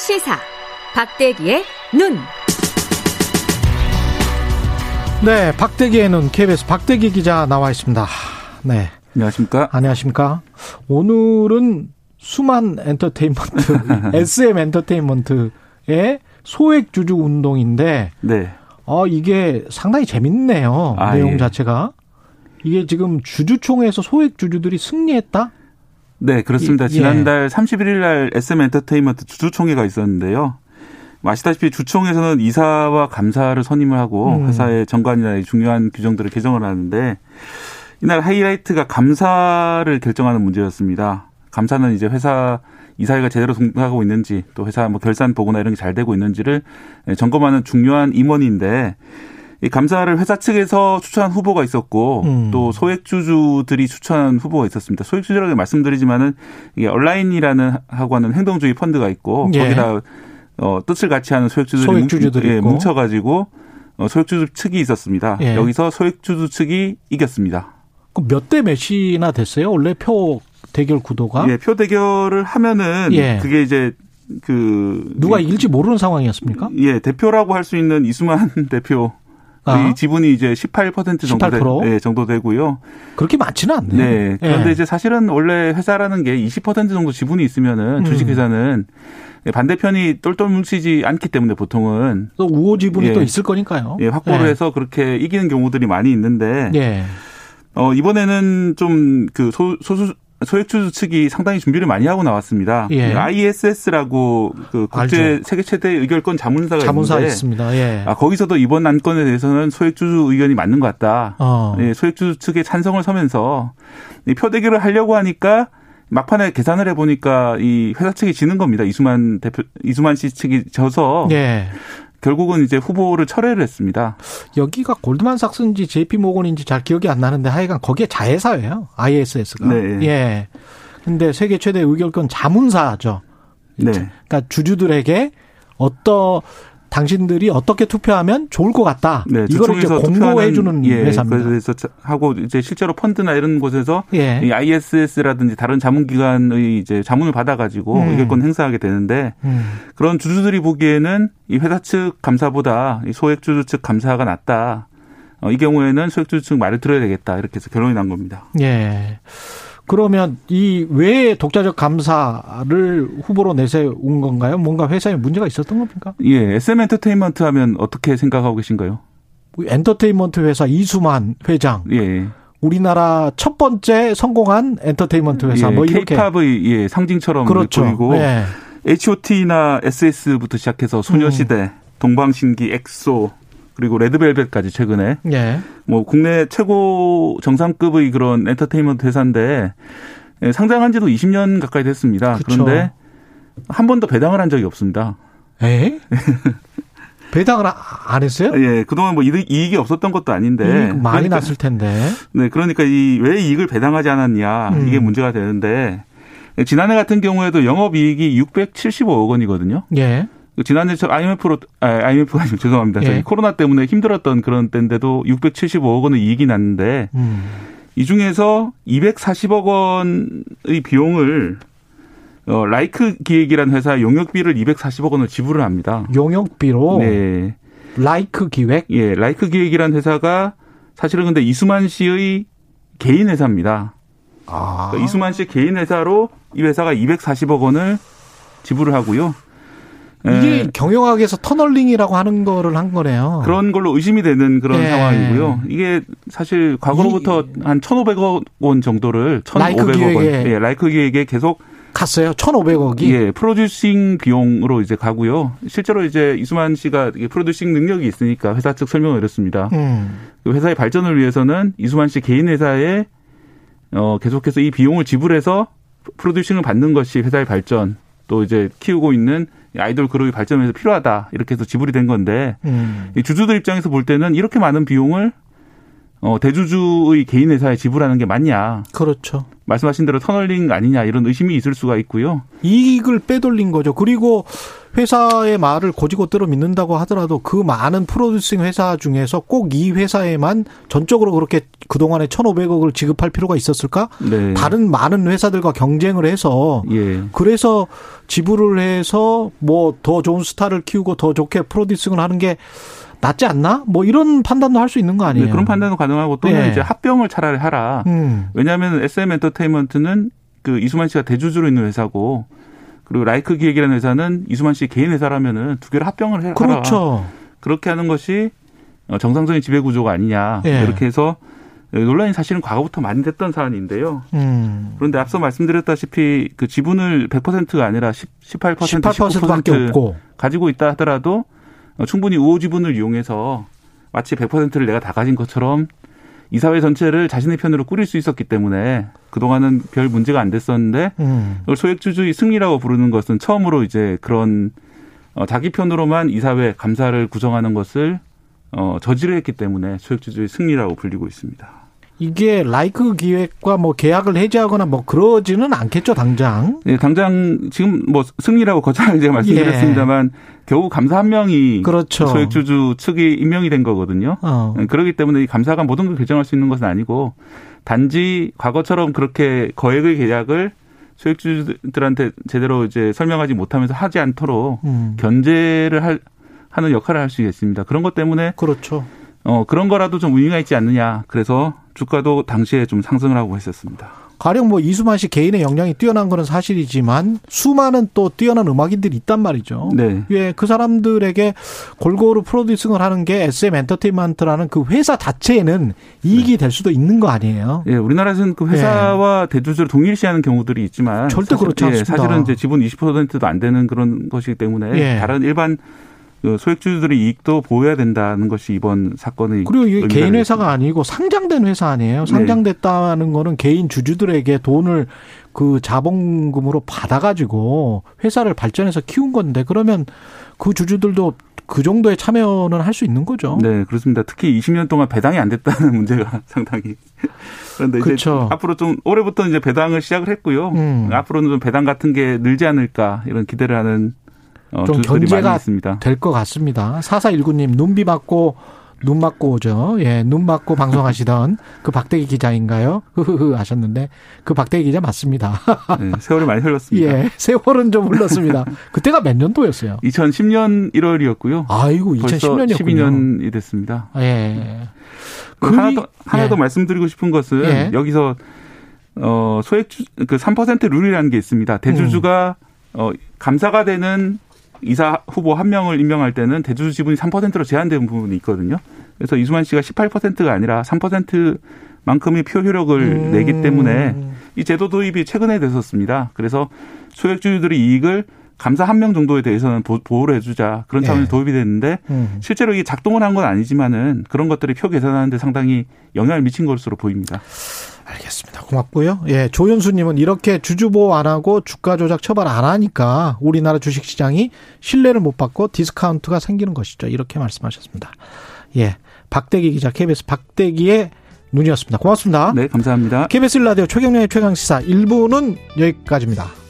시사 박대기의 눈. 네, 박대기의 눈 KBS 박대기 기자 나와 있습니다. 네. 안녕하십니까? 안녕하십니까? 오늘은 수만 엔터테인먼트, SM 엔터테인먼트의 소액 주주 운동인데, 네. 어, 이게 상당히 재밌네요. 아, 내용 예. 자체가. 이게 지금 주주총회에서 소액 주주들이 승리했다? 네, 그렇습니다. 예. 지난달 31일 날 SM 엔터테인먼트 주주총회가 있었는데요. 뭐 아시다시피 주총에서는 이사와 감사를 선임을 하고 음. 회사의 정관이나 중요한 규정들을 개정을 하는데 이날 하이라이트가 감사를 결정하는 문제였습니다. 감사는 이제 회사 이사회가 제대로 동작하고 있는지 또 회사 뭐 결산 보고나 이런 게 잘 되고 있는지를 점검하는 중요한 임원인데 이 감사를 회사 측에서 추천한 후보가 있었고 음. 또 소액주주들이 추천한 후보가 있었습니다. 소액주주라고 말씀드리지만은 이게 온라인이라는 하고 하는 행동주의 펀드가 있고 예. 거기다 어, 뜻을 같이 하는 소액주주들이 소액주주들이 뭉, 예. 뭉쳐가지고 어, 소액주주 측이 있었습니다. 예. 여기서 소액주주 측이 이겼습니다. 몇대 몇이나 됐어요? 원래 표 대결 구도가? 예, 표 대결을 하면은 예. 그게 이제 그 누가 예, 이길지 모르는 상황이었습니까? 예, 대표라고 할 수 있는 이수만 대표 아. 의 지분이 이제 18% 정도 18%? 되, 예, 정도 되고요. 그렇게 많지는 않네요. 네. 그런데 예. 이제 사실은 원래 회사라는 게 20% 정도 지분이 있으면은 음. 주식회사는 반대편이 똘똘 뭉치지 않기 때문에 보통은 또 우호 지분이 예. 또 있을 거니까요. 예, 확보를 예. 해서 그렇게 이기는 경우들이 많이 있는데 예. 어, 이번에는 좀 그 소수 소액주주 측이 상당히 준비를 많이 하고 나왔습니다. 예. ISS라고 그 국제 알죠. 세계 최대 의결권 자문사가 자문사 있는데 있습니다. 예. 아, 거기서도 이번 안건에 대해서는 소액주주 의견이 맞는 것 같다. 어. 예, 소액주주 측에 찬성을 서면서 이 표 대결을 하려고 하니까 막판에 계산을 해보니까 이 회사 측이 지는 겁니다. 이수만 대표, 이수만 씨 측이 져서 예. 결국은 이제 후보를 철회를 했습니다. 여기가 골드만삭스인지 JP 모건인지 잘 기억이 안 나는데 하여간 거기에 자회사예요. ISS가. 네. 예. 근데 세계 최대 의결권 자문사죠. 네. 그러니까 주주들에게 어떠 당신들이 어떻게 투표하면 좋을 것 같다. 네, 이걸 이제 공고해 주는 예, 회사입니다. 그래서 자- 하고 이제 실제로 펀드나 이런 곳에서 예. 이 ISS라든지 다른 자문기관의 이제 자문을 받아가지고 음. 의결권 행사하게 되는데 음. 그런 주주들이 보기에는 이 회사 측 감사보다 이 소액주주 측 감사가 낫다. 어, 이 경우에는 소액주주 측 말을 들어야 되겠다. 이렇게 해서 결론이 난 겁니다. 예. 그러면 이 왜 독자적 감사를 후보로 내세운 건가요? 뭔가 회사에 문제가 있었던 겁니까? 예, SM 엔터테인먼트 하면 어떻게 생각하고 계신가요? 엔터테인먼트 회사 이수만 회장. 예. 우리나라 첫 번째 성공한 엔터테인먼트 회사 예, 뭐 이렇게 K-팝의 예, 상징처럼 그렇죠. 보이고 예. H.O.T.나 S.E.S.부터 시작해서 소녀시대, 음. 동방신기, 엑소 그리고 레드벨벳까지 최근에 예. 뭐 국내 최고 정상급의 그런 엔터테인먼트 회사인데 예, 상장한 지도 20년 가까이 됐습니다. 그쵸. 그런데 한 번도 배당을 한 적이 없습니다. 에? 배당을 아- 안 했어요? 예, 그동안 뭐 이익이 없었던 것도 아닌데. 이익 많이 그러니까, 났을 텐데. 네, 그러니까 이 왜 이익을 배당하지 않았냐 음. 이게 문제가 되는데 지난해 같은 경우에도 영업 이익이 675억 원이거든요. 예. 지난해 저 IMF로 아, IMF가 아니고 죄송합니다. 예. 저희 코로나 때문에 힘들었던 그런 때인데도 675억 원의 이익이 났는데 음. 이 중에서 240억 원의 비용을 어, 라이크 기획이라는 회사 용역비를 240억 원을 지불을 합니다. 용역비로 네. 라이크 기획. 예, 라이크 기획이라는 회사가 사실은 근데 이수만 씨의 개인 회사입니다. 아. 그러니까 이수만 씨의 개인 회사로 이 회사가 240억 원을 지불을 하고요. 이게 예, 경영학에서 tunneling이라고 하는 거를 한 거네요. 그런 걸로 의심이 되는 그런 예. 상황이고요. 이게 사실 과거로부터 한 1,500억 원 정도를 1,500억 라이크 원. 예, 라이크 기획에 계속 갔어요. 1,500억이. 예, 프로듀싱 비용으로 이제 가고요. 실제로 이제 이수만 씨가 이게 프로듀싱 능력이 있으니까 회사 측 설명을 이렇습니다. 음. 그 회사의 발전을 위해서는 이수만 씨 개인 회사에 어 계속해서 이 비용을 지불해서 프로듀싱을 받는 것이 회사의 발전 또 이제 키우고 있는 아이돌 그룹의 발전에 서 필요하다 이렇게 해서 지불이 된 건데 음. 이 주주들 입장에서 볼 때는 이렇게 많은 비용을 어, 대주주의 개인 회사에 지불하는 게 맞냐. 그렇죠. 말씀하신 대로 터널링 아니냐 이런 의심이 있을 수가 있고요. 이익을 빼돌린 거죠. 그리고 회사의 말을 고지고대로 믿는다고 하더라도 그 많은 프로듀싱 회사 중에서 꼭 이 회사에만 전적으로 그렇게 그동안에 1,500억을 지급할 필요가 있었을까? 네. 다른 많은 회사들과 경쟁을 해서 예. 그래서 지불을 해서 뭐 더 좋은 스타를 키우고 더 좋게 프로듀싱을 하는 게 낫지 않나? 뭐 이런 판단도 할 수 있는 거 아니에요? 네, 그런 판단은 가능하고 또는 네. 이제 합병을 차라리 하라. 음. 왜냐하면 SM 엔터테인 먼트는 그 이수만 씨가 대주주로 있는 회사고 그리고 라이크 기획이라는 회사는 이수만 씨 개인 회사라면은 두 개를 합병을 해 그렇죠. 그렇게 하는 것이 어, 정상적인 지배 구조가 아니냐. 예. 이렇게 해서 논란이 사실은 과거부터 많이 됐던 사안인데요. 음. 그런데 앞서 말씀드렸다시피 그 지분을 100%가 아니라 10, 18%, 18%밖에 19% 없고. 가지고 있다 하더라도 어, 충분히 우호 지분을 이용해서 마치 100%를 내가 다 가진 것처럼 이 사회 전체를 자신의 편으로 꾸릴 수 있었기 때문에 그동안은 별 문제가 안 됐었는데 음. 소액주주의 승리라고 부르는 것은 처음으로 이제 그런 어, 자기 편으로만 이사회 감사를 구성하는 것을 어, 저지를 했기 때문에 소액주주의 승리라고 불리고 있습니다. 이게 라이크 기획과 뭐 계약을 해지하거나 뭐 그러지는 않겠죠, 당장. 예, 당장 지금 뭐 승리라고 거창하게 제가 말씀드렸습니다만 겨우 감사 한 명이 예. 그렇죠. 소액주주 측이 임명이 된 거거든요. 어. 예, 그렇기 때문에 이 감사가 모든 걸 결정할 수 있는 것은 아니고 단지 과거처럼 그렇게 거액의 계약을 소액주주들한테 제대로 이제 설명하지 못하면서 하지 않도록 음. 견제를 할, 하는 역할을 할 수 있겠습니다. 그런 것 때문에 그렇죠. 어 그런 거라도 좀 의미가 있지 않느냐. 그래서 주가도 당시에 좀 상승을 하고 했었습니다. 가령 뭐 이수만 씨 개인의 역량이 뛰어난 거는 사실이지만 수많은 또 뛰어난 음악인들이 있단 말이죠. 네. 예, 그 사람들에게 골고루 프로듀싱을 하는 게 SM 엔터테인먼트라는 그 회사 자체에는 이익이 될 수도 있는 거 아니에요. 예, 우리나라에서는 그 회사와 대주주를 동일시하는 경우들이 있지만 네. 절대 그렇지 예, 않습니다. 사실은 이제 지분 20%도 안 되는 그런 것이기 때문에 예. 다른 일반 그 소액주주들의 이익도 보호해야 된다는 것이 이번 사건의 그리고 이게 의미가 개인. 회사가 아니고 상장된 회사 아니에요. 네. 상장됐다는 거는 개인 주주들에게 돈을 그 자본금으로 받아가지고 회사를 발전해서 키운 건데 그러면 그 주주들도 그 정도의 참여는 할 수 있는 거죠. 네, 그렇습니다. 특히 20년 동안 배당이 안 됐다는 문제가 상당히 그런데 이제 그렇죠. 앞으로 좀 올해부터 이제 배당을 시작을 했고요. 음. 앞으로는 좀 배당 같은 게 늘지 않을까 이런 기대를 하는 어, 좀 견제가. 될 것 같습니다. 4419님, 눈비 맞고, 눈 맞고 오죠. 예, 눈 맞고 방송하시던 그 박대기 기자인가요? 흐흐흐 하셨는데, 그 박대기 기자 맞습니다. 네, 세월이 많이 흘렀습니다. 예, 세월은 좀 흘렀습니다. 그때가 몇 년도였어요? 2010년 1월이었고요. 아이고, 벌써 2010년이었군요. 12년이 됐습니다. 예. 그그 하나 더, 하나 예. 더 말씀드리고 싶은 것은 예. 여기서 어 소액주 그3% 룰이라는 게 있습니다. 대주주가 음. 어 감사가 되는 이사 후보 한 명을 임명할 때는 대주주 지분이 3%로 제한되는 부분이 있거든요. 그래서 이수만 씨가 18%가 아니라 3%만큼의 표 효력을 음. 내기 때문에 이 제도 도입이 최근에 됐었습니다. 그래서 소액주주들의 이익을 감사 한 명 정도에 대해서는 보- 보호를 해주자 그런 차원에서 예. 도입이 됐는데 음. 실제로 이게 작동을 한 건 아니지만은 그런 것들이 표 계산하는데 상당히 영향을 미친 것으로 보입니다. 알겠습니다. 고맙고요. 예, 조현수님은 이렇게 주주보호 안 하고 주가 조작 처벌 안 하니까 우리나라 주식시장이 신뢰를 못 받고 디스카운트가 생기는 것이죠. 이렇게 말씀하셨습니다. 예, 박대기 기자 KBS 박대기의 눈이었습니다. 고맙습니다. 네, 감사합니다. KBS 라디오 최경련의 최강시사 1부는 여기까지입니다.